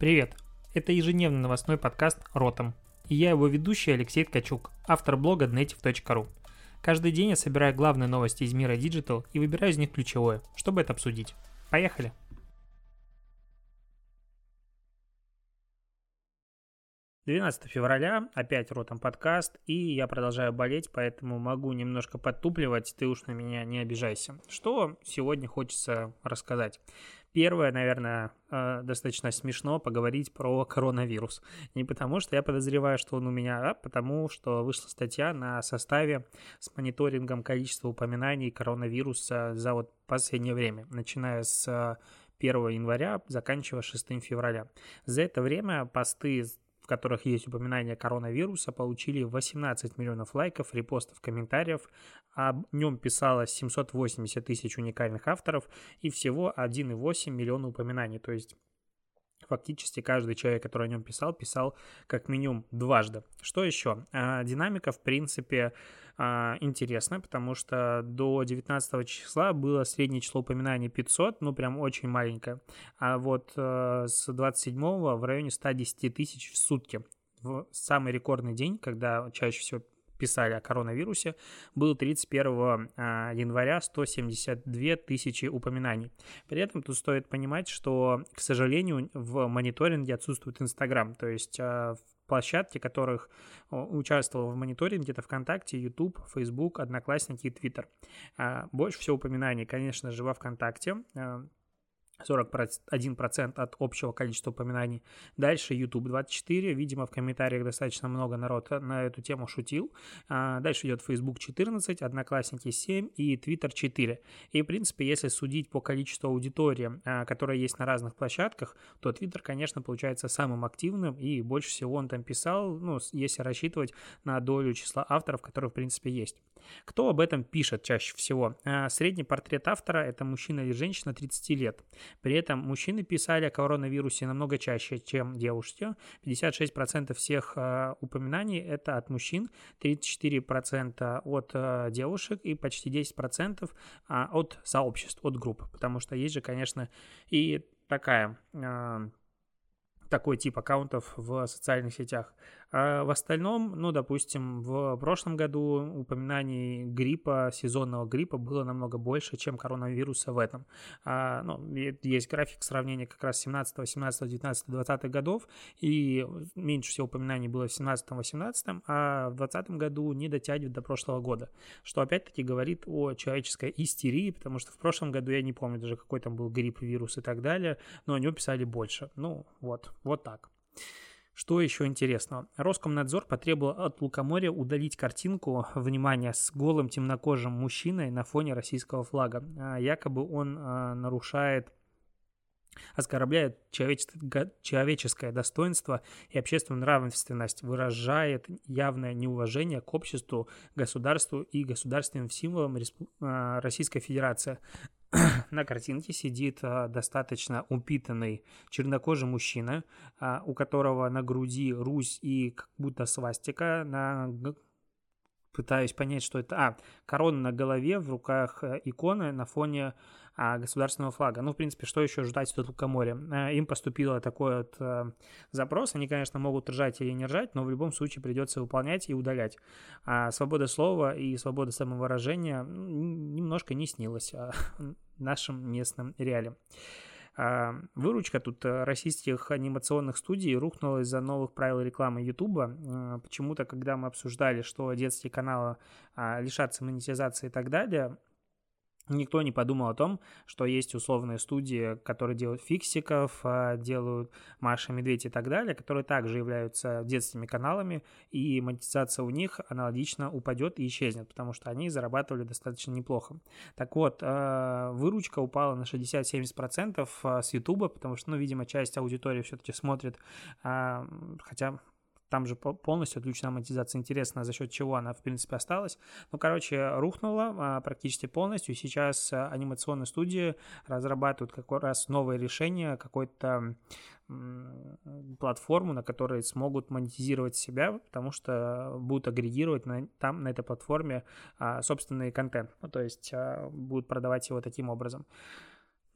Привет! Это ежедневный новостной подкаст «Ротом». И я его ведущий Алексей Ткачук, автор блога Dnetiv.ru. Каждый день я собираю главные новости из мира Digital и выбираю из них ключевое, чтобы это обсудить. Поехали! 12 февраля, опять Ротом подкаст, и я продолжаю болеть, поэтому могу немножко подтупливать, ты уж на меня не обижайся. Что сегодня хочется рассказать? Первое, наверное, э, достаточно смешно поговорить про коронавирус. Не потому, что я подозреваю, что он у меня, а потому, что вышла статья на составе с мониторингом количества упоминаний коронавируса за вот последнее время, начиная с 1 января, заканчивая 6 февраля. За это время посты которых есть упоминание коронавируса, получили 18 миллионов лайков, репостов, комментариев. Об нем писалось 780 тысяч уникальных авторов и всего 1,8 миллиона упоминаний. То есть фактически каждый человек, который о нем писал, писал как минимум дважды. Что еще? А, динамика, в принципе, а, интересна, потому что до 19 числа было среднее число упоминаний 500, ну прям очень маленькое, а вот э, с 27 в районе 110 тысяч в сутки. В самый рекордный день, когда чаще всего писали о коронавирусе, был 31 а, января 172 тысячи упоминаний. При этом тут стоит понимать, что, к сожалению, в мониторинге отсутствует Инстаграм, то есть а, площадки, которых участвовал в мониторинге, это ВКонтакте, YouTube, Facebook, Одноклассники и Twitter. А, больше всего упоминаний, конечно же, во ВКонтакте. 41% от общего количества упоминаний. Дальше YouTube 24. Видимо, в комментариях достаточно много народ на эту тему шутил. А, дальше идет Facebook 14, Одноклассники 7 и Twitter 4. И, в принципе, если судить по количеству аудитории, а, которая есть на разных площадках, то Twitter, конечно, получается самым активным, и больше всего он там писал, ну, если рассчитывать на долю числа авторов, которые, в принципе, есть. Кто об этом пишет чаще всего? А, средний портрет автора – это мужчина или женщина 30 лет. При этом мужчины писали о коронавирусе намного чаще, чем девушки. 56% всех э, упоминаний это от мужчин, 34% от э, девушек и почти 10% э, а, от сообществ, от групп. Потому что есть же, конечно, и такая такой тип аккаунтов в социальных сетях. А в остальном, ну, допустим, в прошлом году упоминаний гриппа, сезонного гриппа было намного больше, чем коронавируса в этом. А, ну, есть график сравнения как раз 17, 18, 19, 20 годов, и меньше всего упоминаний было в 17, 18, а в 20 году не дотягивает до прошлого года, что опять-таки говорит о человеческой истерии, потому что в прошлом году я не помню даже какой там был грипп, вирус и так далее, но о нем писали больше. Ну, вот, вот так. Что еще интересного? Роскомнадзор потребовал от Лукоморья удалить картинку, внимание, с голым темнокожим мужчиной на фоне российского флага. А, якобы он а, нарушает оскорбляет человеческое, достоинство и общественную нравственность, выражает явное неуважение к обществу, государству и государственным символам а, Российской Федерации. на картинке сидит а, достаточно упитанный чернокожий мужчина, а, у которого на груди Русь и как будто свастика, на пытаюсь понять, что это. А, корона на голове, в руках э, иконы на фоне государственного флага. Ну, в принципе, что еще ждать от Лукоморья? А, им поступил такой вот а, запрос. Они, конечно, могут ржать или не ржать, но в любом случае придется выполнять и удалять. А свобода слова и свобода самовыражения немножко не снилась а, нашим местным реалиям. Выручка тут э, российских анимационных студий рухнула из-за новых правил рекламы Ютуба. Почему-то, когда мы обсуждали, что детские каналы лишатся монетизации и так далее, Никто не подумал о том, что есть условные студии, которые делают фиксиков, а, делают Маша Медведь и так далее, которые также являются детскими каналами, и монетизация у них аналогично упадет и исчезнет, потому что они зарабатывали достаточно неплохо. Так вот, а, выручка упала на 60-70% а, с YouTube, потому что, ну, видимо, часть аудитории все-таки смотрит, хотя там же полностью отключена монетизация. Интересно, за счет чего она, в принципе, осталась. Ну, короче, рухнула а, практически полностью. Сейчас а, анимационные студии разрабатывают как раз новое решение, какой-то платформу, на которой смогут монетизировать себя, потому что будут агрегировать на, там, на этой платформе а, собственный контент, ну, то есть а, будут продавать его таким образом.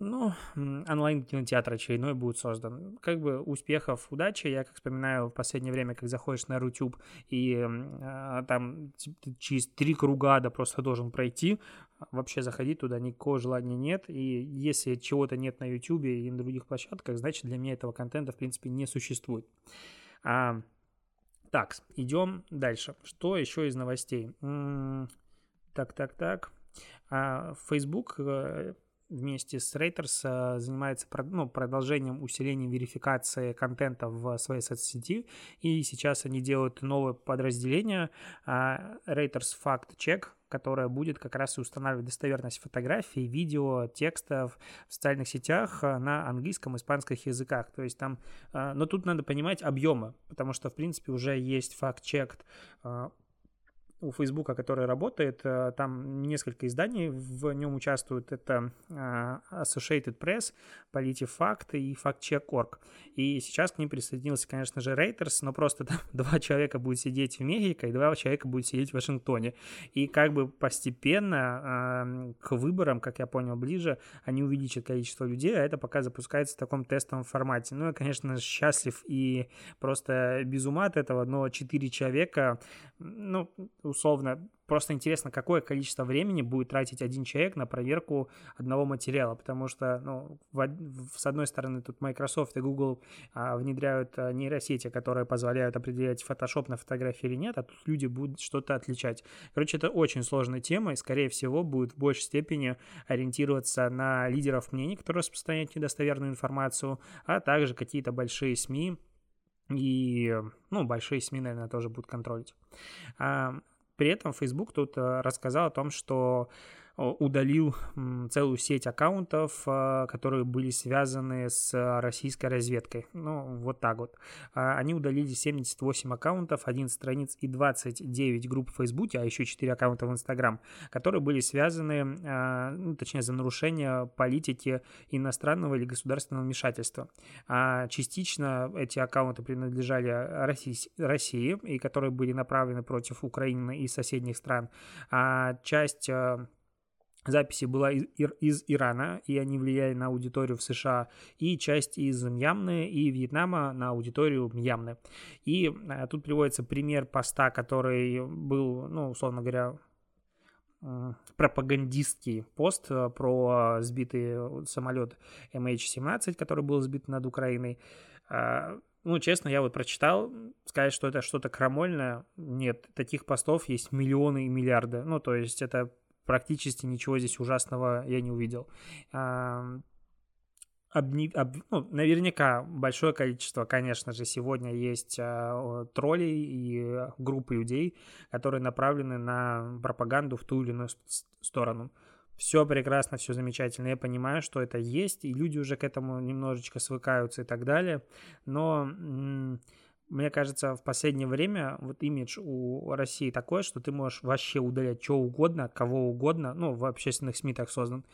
Ну, онлайн-кинотеатр очередной будет создан. Как бы успехов, удачи. Я как вспоминаю в последнее время, как заходишь на Рутюб и э, там через три круга да просто должен пройти, вообще заходить туда никакого желания нет. И если чего-то нет на YouTube и на других площадках, значит для меня этого контента в принципе не существует. А, так, идем дальше. Что еще из новостей? Так, так, так. А, Facebook э, вместе с Reuters э, занимается ну, продолжением усилением верификации контента в своей соцсети, и сейчас они делают новое подразделение а, Reuters Fact Check, которое будет как раз и устанавливать достоверность фотографий, видео, текстов в социальных сетях э, на английском, испанских языках. То есть там, э, но тут надо понимать объемы, потому что, в принципе, уже есть факт-чек у Фейсбука, который работает, э, там несколько изданий в нем участвуют. Это э, Associated Press, PolitiFact и FactCheck.org. И сейчас к ним присоединился, конечно же, Reuters, но просто там два человека будут сидеть в Мехико и два человека будут сидеть в Вашингтоне. И как бы постепенно к выборам, как я понял, ближе, они увеличат количество людей, а это пока запускается в таком тестовом формате. Ну, я, конечно, счастлив и просто без ума от этого, но четыре человека, ну, условно, просто интересно, какое количество времени будет тратить один человек на проверку одного материала, потому что, ну, в, в, с одной стороны, тут Microsoft и Google а, внедряют а, нейросети, которые позволяют определять Photoshop на фотографии или нет, а тут люди будут что-то отличать. Короче, это очень сложная тема, и, скорее всего, будет в большей степени ориентироваться на лидеров мнений, которые распространяют недостоверную информацию, а также какие-то большие СМИ, и, ну, большие СМИ, наверное, тоже будут контролить. При этом Facebook тут э, рассказал о том, что удалил целую сеть аккаунтов, а, которые были связаны с российской разведкой. Ну, вот так вот. А, они удалили 78 аккаунтов, 11 страниц и 29 групп в Фейсбуке, а еще 4 аккаунта в Инстаграм, которые были связаны, а, ну, точнее, за нарушение политики иностранного или государственного вмешательства. Частично эти аккаунты принадлежали России, и которые были направлены против Украины и соседних стран. А часть записи была из, из Ирана, и они влияли на аудиторию в США, и часть из Мьямны и Вьетнама на аудиторию Мьямны. И а, тут приводится пример поста, который был, ну, условно говоря, пропагандистский пост э, про сбитый самолет MH17, который был сбит над Украиной. Ну, честно, я вот прочитал, сказать, что это что-то крамольное, нет, таких постов есть миллионы и миллиарды. Ну, то есть это практически ничего здесь ужасного я не увидел. Обни, об, ну, наверняка большое количество, конечно же, сегодня есть э, троллей и группы людей, которые направлены на пропаганду в ту или иную сторону. Все прекрасно, все замечательно. Я понимаю, что это есть, и люди уже к этому немножечко свыкаются и так далее. Но мне кажется, в последнее время вот имидж у России такой, что ты можешь вообще удалять что угодно, кого угодно, ну, в общественных СМИ так создан,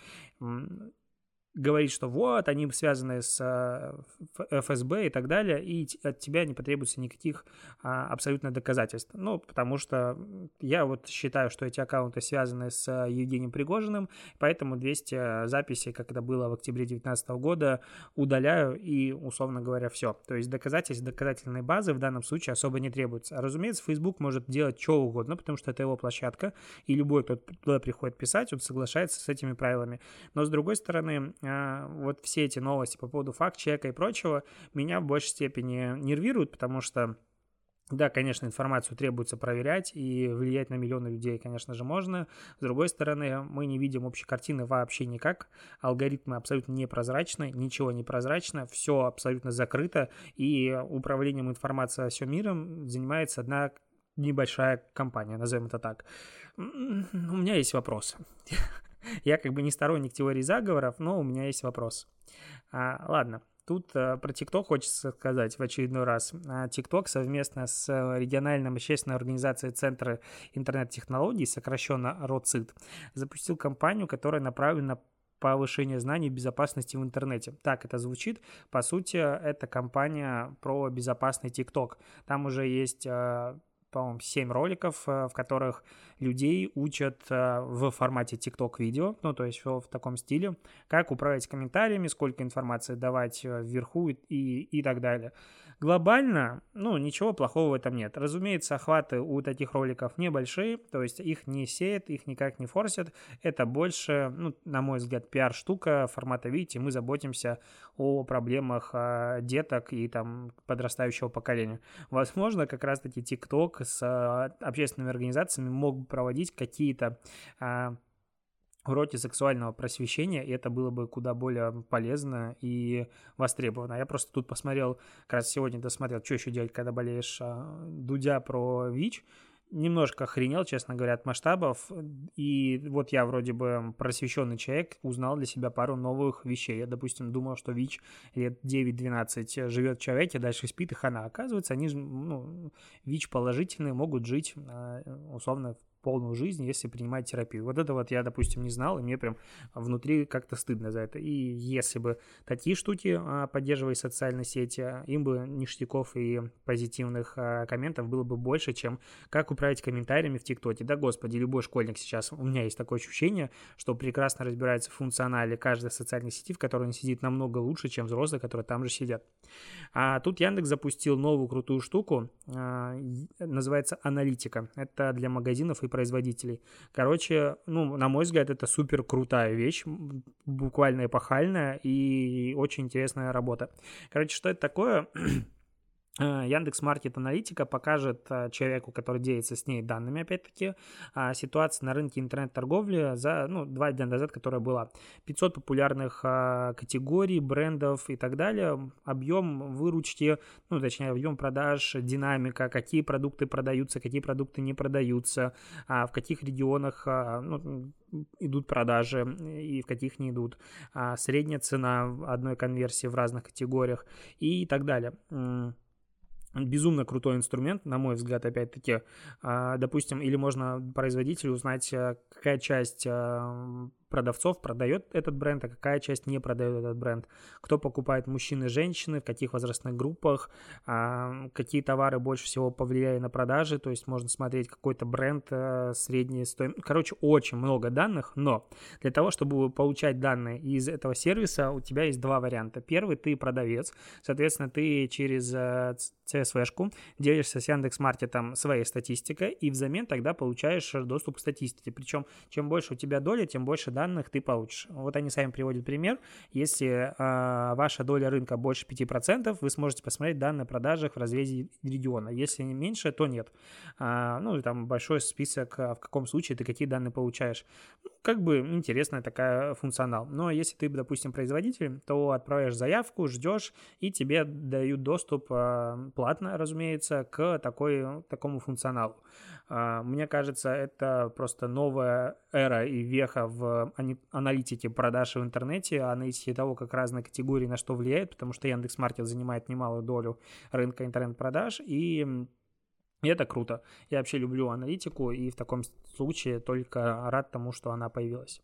говорит, что вот, они связаны с э, ФСБ и так далее, и от тебя не потребуется никаких а, абсолютно доказательств. Ну, потому что я вот считаю, что эти аккаунты связаны с Евгением Пригожиным, поэтому 200 записей, как это было в октябре 2019 года, удаляю и, условно говоря, все. То есть доказательств, доказательной базы в данном случае особо не требуется. Разумеется, Facebook может делать что угодно, потому что это его площадка, и любой, кто туда приходит писать, он соглашается с этими правилами. Но, с другой стороны, вот все эти новости по поводу факт-чека и прочего меня в большей степени нервируют, потому что да, конечно, информацию требуется проверять и влиять на миллионы людей, конечно же, можно. С другой стороны, мы не видим общей картины вообще никак. Алгоритмы абсолютно непрозрачны, ничего не прозрачно, все абсолютно закрыто, и управлением информацией всем миром занимается одна небольшая компания, назовем это так. У меня есть вопрос. Я как бы не сторонник теории заговоров, но у меня есть вопрос. А, ладно, тут а, про ТикТок хочется сказать в очередной раз. А, ТикТок совместно с региональной общественной организацией Центра интернет-технологий, сокращенно РОЦИТ, запустил кампанию, которая направлена повышение знаний безопасности в интернете. Так это звучит. По сути, это компания про безопасный ТикТок. Там уже есть по-моему, 7 роликов, э, в которых людей учат э, в формате TikTok видео, ну, то есть в таком стиле, как управлять комментариями, сколько информации давать э, вверху и, и так далее. Глобально, ну, ничего плохого в этом нет. Разумеется, охваты у таких роликов небольшие, то есть их не сеет, их никак не форсят. Это больше, ну, на мой взгляд, пиар-штука формата, видите, мы заботимся о проблемах деток и там подрастающего поколения. Возможно, как раз-таки TikTok с а, общественными организациями мог бы проводить какие-то а, уроки сексуального просвещения, и это было бы куда более полезно и востребовано. Я просто тут посмотрел, как раз сегодня досмотрел, что еще делать, когда болеешь, а, Дудя про ВИЧ, немножко охренел, честно говоря, от масштабов. И вот я вроде бы просвещенный человек, узнал для себя пару новых вещей. Я, допустим, думал, что ВИЧ лет 9-12 живет в человеке, дальше спит и хана. Оказывается, они ну, ВИЧ положительные могут жить а, условно полную жизнь, если принимать терапию. Вот это вот я, допустим, не знал, и мне прям внутри как-то стыдно за это. И если бы такие штуки а, поддерживали социальные сети, им бы ништяков и позитивных а, комментов было бы больше, чем как управить комментариями в ТикТоке. Да, господи, любой школьник сейчас, у меня есть такое ощущение, что прекрасно разбирается в функционале каждой социальной сети, в которой он сидит намного лучше, чем взрослые, которые там же сидят. А тут Яндекс запустил новую крутую штуку, а, называется аналитика. Это для магазинов и производителей. Короче, ну, на мой взгляд, это супер крутая вещь, буквально эпохальная и очень интересная работа. Короче, что это такое? Э, Яндекс Маркет Аналитика покажет э, человеку, который делится с ней данными, опять-таки, а, ситуацию на рынке интернет-торговли за ну, два дня назад, которая была. 500 популярных а, категорий, брендов и так далее, объем выручки, ну, точнее, объем продаж, динамика, какие продукты продаются, какие продукты не продаются, а, в каких регионах ну, идут продажи и в каких не идут, средняя цена одной конверсии в разных категориях и так далее безумно крутой инструмент, на мой взгляд, опять-таки. А, допустим, или можно производителю узнать, э, какая часть э, продавцов продает этот бренд, а какая часть не продает этот бренд. Кто покупает мужчины, женщины, в каких возрастных группах, а, какие товары больше всего повлияли на продажи, то есть можно смотреть какой-то бренд а, средней стоимости. Короче, очень много данных, но для того, чтобы получать данные из этого сервиса, у тебя есть два варианта. Первый, ты продавец, соответственно, ты через CSV-шку делишься с Яндекс.Маркетом своей статистикой и взамен тогда получаешь доступ к статистике. Причем, чем больше у тебя доля, тем больше данных ты получишь. Вот они сами приводят пример. Если э, ваша доля рынка больше 5%, вы сможете посмотреть данные о продажах в разрезе региона. Если меньше, то нет. А, ну, там большой список, а, в каком случае ты какие данные получаешь. Ну, как бы интересная такая функционал. Но если ты, допустим, производитель, то отправляешь заявку, ждешь, и тебе дают доступ э, платно, разумеется, к такой, такому функционалу. Мне кажется, это просто новая эра и веха в аналитике продаж в интернете, аналитике того, как разные категории на что влияют, потому что Яндекс.Маркет занимает немалую долю рынка интернет-продаж, и это круто. Я вообще люблю аналитику, и в таком случае только рад тому, что она появилась.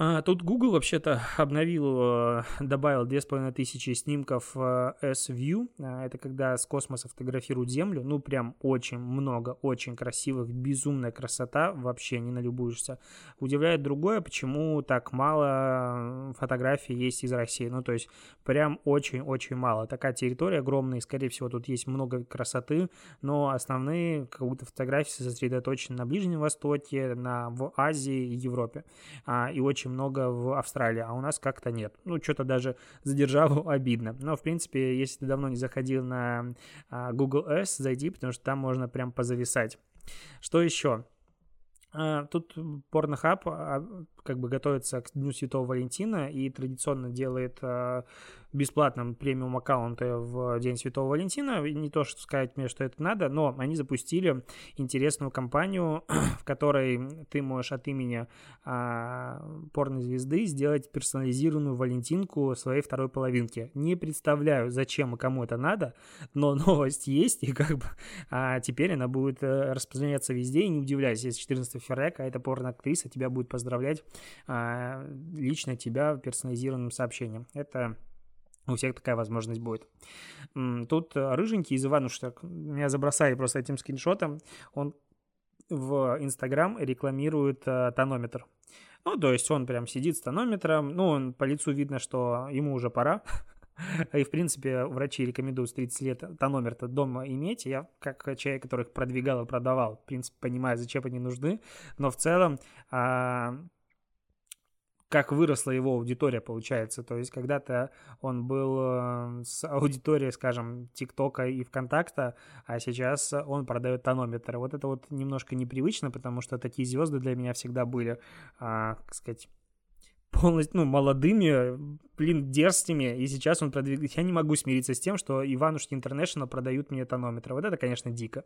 А, тут Google вообще-то обновил, добавил 2500 снимков э, S-View. А, это когда с космоса фотографируют Землю. Ну, прям очень много, очень красивых, безумная красота. Вообще не налюбуешься. Удивляет другое, почему так мало фотографий есть из России. Ну, то есть прям очень-очень мало. Такая территория огромная, и, скорее всего, тут есть много красоты, но основные как будто фотографии сосредоточены на Ближнем Востоке, на, в Азии и Европе. А, и очень очень много в Австралии, а у нас как-то нет. Ну, что-то даже за державу обидно. Но, в принципе, если ты давно не заходил на а, Google Earth, зайди, потому что там можно прям позависать. Что еще? А, тут Pornhub а, как бы готовится к Дню Святого Валентина и традиционно делает бесплатном премиум аккаунте в День Святого Валентина. Не то, что сказать мне, что это надо, но они запустили интересную кампанию, в которой ты можешь от имени а, порнозвезды сделать персонализированную валентинку своей второй половинки. Не представляю, зачем и кому это надо, но новость есть, и как бы а, теперь она будет а, распространяться везде, и не удивляйся, если 14 февраля какая-то порноактриса тебя будет поздравлять лично тебя персонализированным сообщением. Это у всех такая возможность будет. Тут рыженький из Иванушек меня забросали просто этим скриншотом. Он в Инстаграм рекламирует э, тонометр. Ну, то есть он прям сидит с тонометром, ну, он, по лицу видно, что ему уже пора. И, в принципе, врачи рекомендуют с 30 лет тономер-то дома иметь. Я, как человек, который их продвигал и продавал, в принципе, понимаю, зачем они нужны. Но в целом а, как выросла его аудитория, получается. То есть когда-то он был э, с аудиторией, скажем, ТикТока и ВКонтакта, а сейчас он продает тонометр. Вот это вот немножко непривычно, потому что такие звезды для меня всегда были, а, как сказать, полностью, ну, молодыми, блин, дерзкими, и сейчас он продвигает... Я не могу смириться с тем, что Иванушки Интернешнл продают мне тонометры. Вот это, конечно, дико.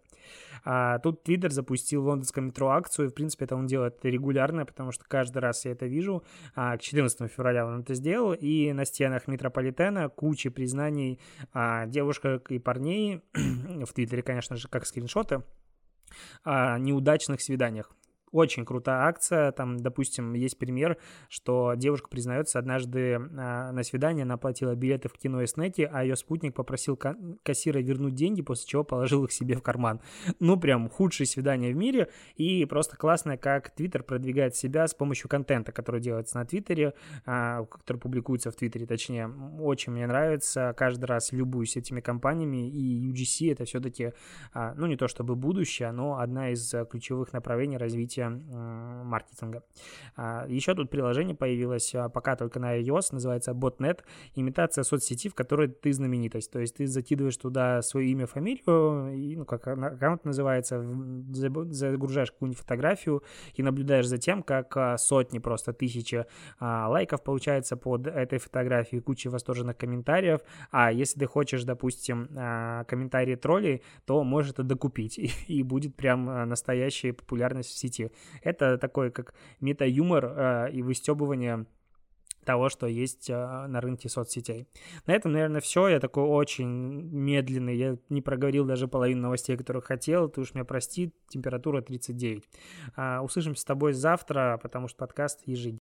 А, тут Твиттер запустил в лондонском метро акцию, в принципе, это он делает регулярно, потому что каждый раз я это вижу. А, к 14 февраля он это сделал, и на стенах метрополитена куча признаний а, девушек и парней, в Твиттере, конечно же, как скриншоты, о неудачных свиданиях. Очень крутая акция. Там, допустим, есть пример, что девушка признается, однажды а, на свидание она платила билеты в кино и а ее спутник попросил кассира вернуть деньги, после чего положил их себе в карман. Ну, прям худшее свидание в мире. И просто классно, как Твиттер продвигает себя с помощью контента, который делается на Твиттере, а, который публикуется в Твиттере, точнее. Очень мне нравится. Каждый раз любуюсь этими компаниями. И UGC это все-таки, а, ну, не то чтобы будущее, но одна из ключевых направлений развития развития маркетинга. А, Еще тут приложение появилось, а, пока только на iOS, называется Botnet, имитация соцсети, в которой ты знаменитость. То есть ты закидываешь туда свое имя, фамилию, и, ну, как аккаунт называется, загружаешь какую-нибудь фотографию и наблюдаешь за тем, как а, сотни, просто тысячи лайков получается под этой фотографией, куча восторженных комментариев. А если ты хочешь, допустим, комментарии троллей, то можешь это докупить, и, и будет прям настоящая популярность в сети. Это такой как мета-юмор э, и выстебывание того, что есть э, на рынке соцсетей. На этом, наверное, все. Я такой очень медленный. Я не проговорил даже половину новостей, которых хотел. Ты уж меня прости. Температура 39. Э, услышимся с тобой завтра, потому что подкаст ежедневный.